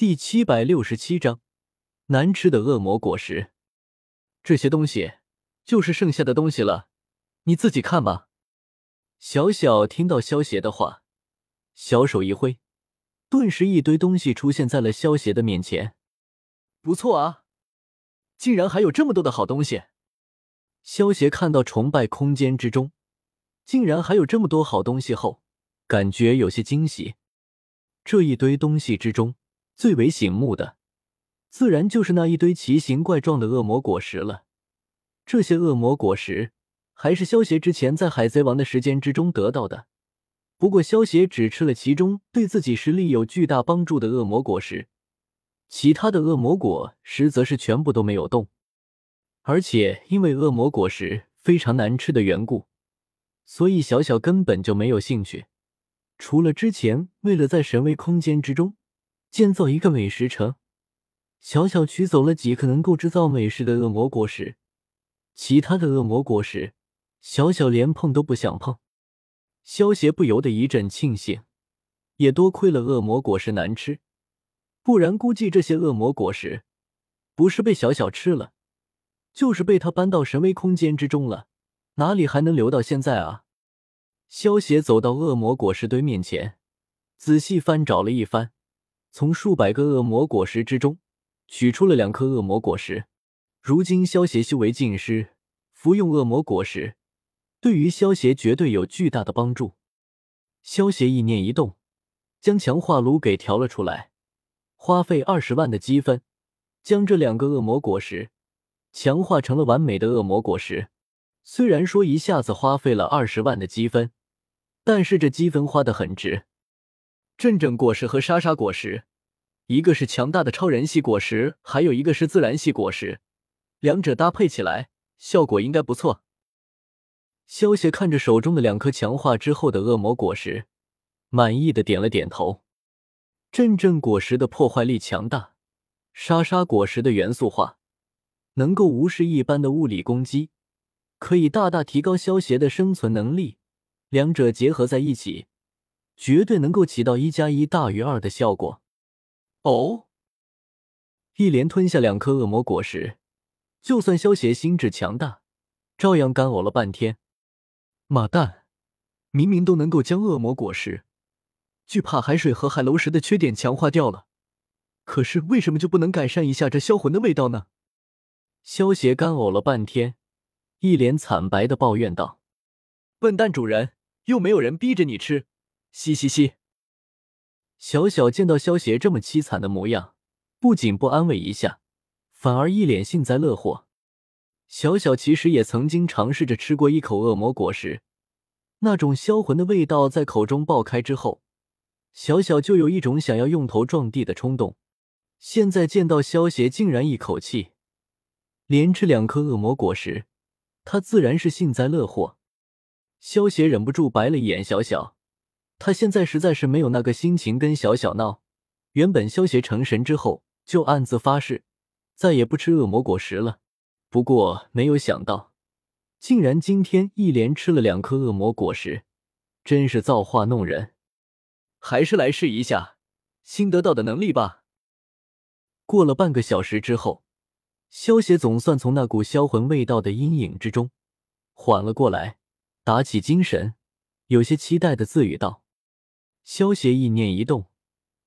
第七百六十七章，难吃的恶魔果实。这些东西就是剩下的东西了，你自己看吧。小小听到萧邪的话，小手一挥，顿时一堆东西出现在了萧邪的面前。不错啊，竟然还有这么多的好东西。萧邪看到崇拜空间之中，竟然还有这么多好东西后，感觉有些惊喜。这一堆东西之中，最为醒目的，自然就是那一堆奇形怪状的恶魔果实了。这些恶魔果实，还是萧协之前在海贼王的时间之中得到的。不过，萧协只吃了其中对自己实力有巨大帮助的恶魔果实，其他的恶魔果实则是全部都没有动。而且，因为恶魔果实非常难吃的缘故，所以小小根本就没有兴趣。除了之前为了在神威空间之中建造一个美食城，小小取走了几颗能够制造美食的恶魔果实，其他的恶魔果实，小小连碰都不想碰。萧协不由得一阵庆幸，也多亏了恶魔果实难吃，不然估计这些恶魔果实不是被小小吃了，就是被他搬到神威空间之中了，哪里还能留到现在啊？萧协走到恶魔果实堆面前，仔细翻找了一番，从数百个恶魔果实之中取出了两颗恶魔果实。如今萧协修为尽失，服用恶魔果实对于萧协绝对有巨大的帮助。萧协意念一动，将强化炉给调了出来，花费二十万的积分，将这两个恶魔果实强化成了完美的恶魔果实。虽然说一下子花费了二十万的积分。但是这积分花的很值。阵阵果实和沙沙果实，一个是强大的超人系果实，还有一个是自然系果实，两者搭配起来效果应该不错。萧协看着手中的两颗强化之后的恶魔果实，满意的点了点头。阵阵果实的破坏力强大，沙沙果实的元素化能够无视一般的物理攻击，可以大大提高萧协的生存能力。两者结合在一起，绝对能够起到一加一大于二的效果。哦，一连吞下两颗恶魔果实，就算萧邪心智强大，照样干呕了半天。妈蛋，明明都能够将恶魔果实惧怕海水和海楼石的缺点强化掉了，可是为什么就不能改善一下这销魂的味道呢？萧邪干呕了半天，一脸惨白的抱怨道：“笨蛋主人！”又没有人逼着你吃，嘻嘻嘻。小小见到萧邪这么凄惨的模样，不仅不安慰一下，反而一脸幸灾乐祸。小小其实也曾经尝试着吃过一口恶魔果实，那种销魂的味道在口中爆开之后，小小就有一种想要用头撞地的冲动。现在见到萧邪竟然一口气连吃两颗恶魔果实，他自然是幸灾乐祸。萧协忍不住白了一眼小小，他现在实在是没有那个心情跟小小闹。原本萧协成神之后就暗自发誓，再也不吃恶魔果实了。不过没有想到，竟然今天一连吃了两颗恶魔果实，真是造化弄人。还是来试一下新得到的能力吧。过了半个小时之后，萧协总算从那股销魂味道的阴影之中缓了过来。打起精神，有些期待的自语道：“萧协意念一动，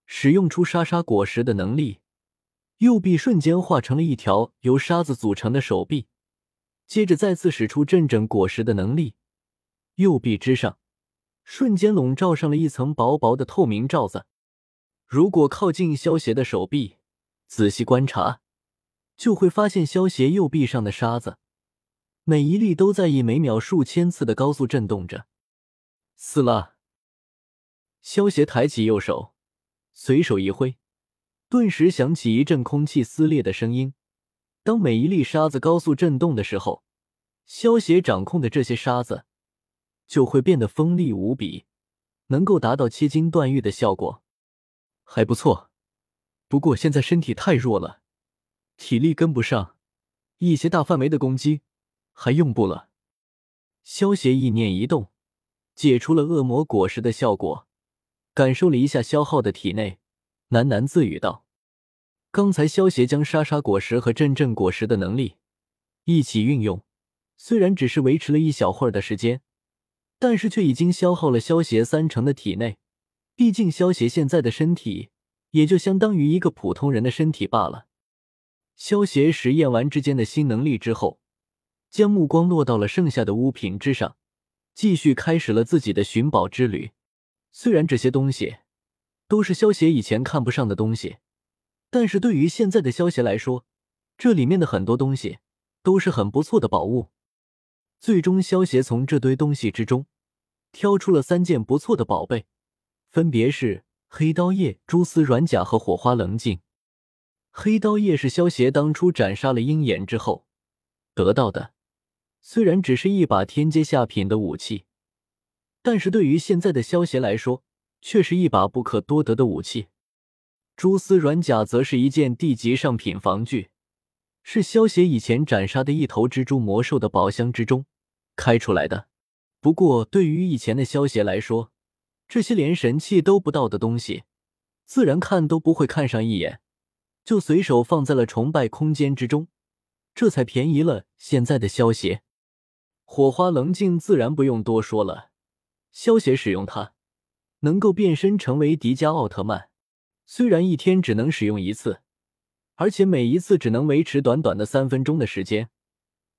使用出沙沙果实的能力，右臂瞬间化成了一条由沙子组成的手臂。接着再次使出阵阵果实的能力，右臂之上瞬间笼罩上了一层薄薄的透明罩子。如果靠近萧协的手臂，仔细观察，就会发现萧协右臂上的沙子。”每一粒都在以每秒数千次的高速震动着。死了！萧协抬起右手，随手一挥，顿时响起一阵空气撕裂的声音。当每一粒沙子高速震动的时候，萧协掌控的这些沙子就会变得锋利无比，能够达到切金断玉的效果，还不错。不过现在身体太弱了，体力跟不上一些大范围的攻击。还用不了。萧协意念一动，解除了恶魔果实的效果，感受了一下消耗的体内，喃喃自语道：“刚才萧协将沙沙果实和阵阵果实的能力一起运用，虽然只是维持了一小会儿的时间，但是却已经消耗了萧协三成的体内。毕竟萧协现在的身体也就相当于一个普通人的身体罢了。萧协实验完之间的新能力之后，将目光落到了剩下的物品之上，继续开始了自己的寻宝之旅。虽然这些东西都是萧协以前看不上的东西。但是对于现在的萧协来说，这里面的很多东西都是很不错的宝物。最终，萧协从这堆东西之中挑出了三件不错的宝贝，分别是黑刀叶、蛛丝软甲和火花棱镜。黑刀叶是萧协当初斩杀了鹰眼之后得到的，虽然只是一把天阶下品的武器，但是对于现在的萧协来说，却是一把不可多得的武器。蛛丝软甲则是一件地级上品防具，是萧协以前斩杀的一头蜘蛛魔兽的宝箱之中开出来的。不过，对于以前的萧协来说，这些连神器都不到的东西，自然看都不会看上一眼，就随手放在了崇拜空间之中，这才便宜了现在的萧协。火花棱镜自然不用多说了，萧协使用它，能够变身成为迪迦奥特曼。虽然一天只能使用一次，而且每一次只能维持短短的三分钟的时间，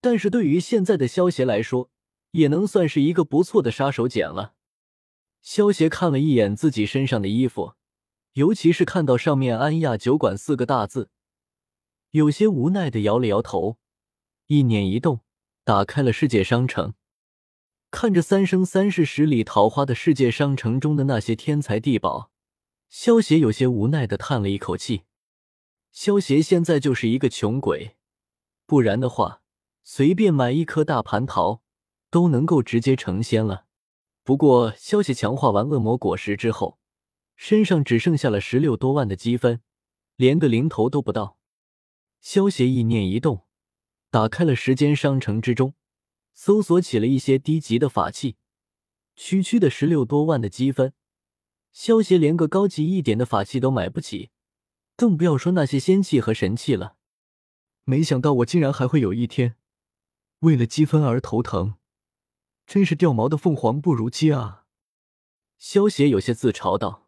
但是对于现在的萧协来说，也能算是一个不错的杀手锏了。萧协看了一眼自己身上的衣服，尤其是看到上面“安亚酒馆”四个大字，有些无奈的摇了摇头，意念一动，打开了世界商城，看着《三生三世十里桃花》的世界商城中的那些天才地宝。萧协有些无奈的叹了一口气。萧协现在就是一个穷鬼，不然的话，随便买一颗大蟠桃都能够直接成仙了。不过，萧协强化完恶魔果实之后，身上只剩下了十六多万的积分，连个零头都不到。萧协意念一动，打开了时间商城之中，搜索起了一些低级的法器。区区的十六多万的积分。萧协连个高级一点的法器都买不起，更不要说那些仙器和神器了。没想到我竟然还会有一天为了积分而头疼，真是掉毛的凤凰不如鸡啊！萧协有些自嘲道。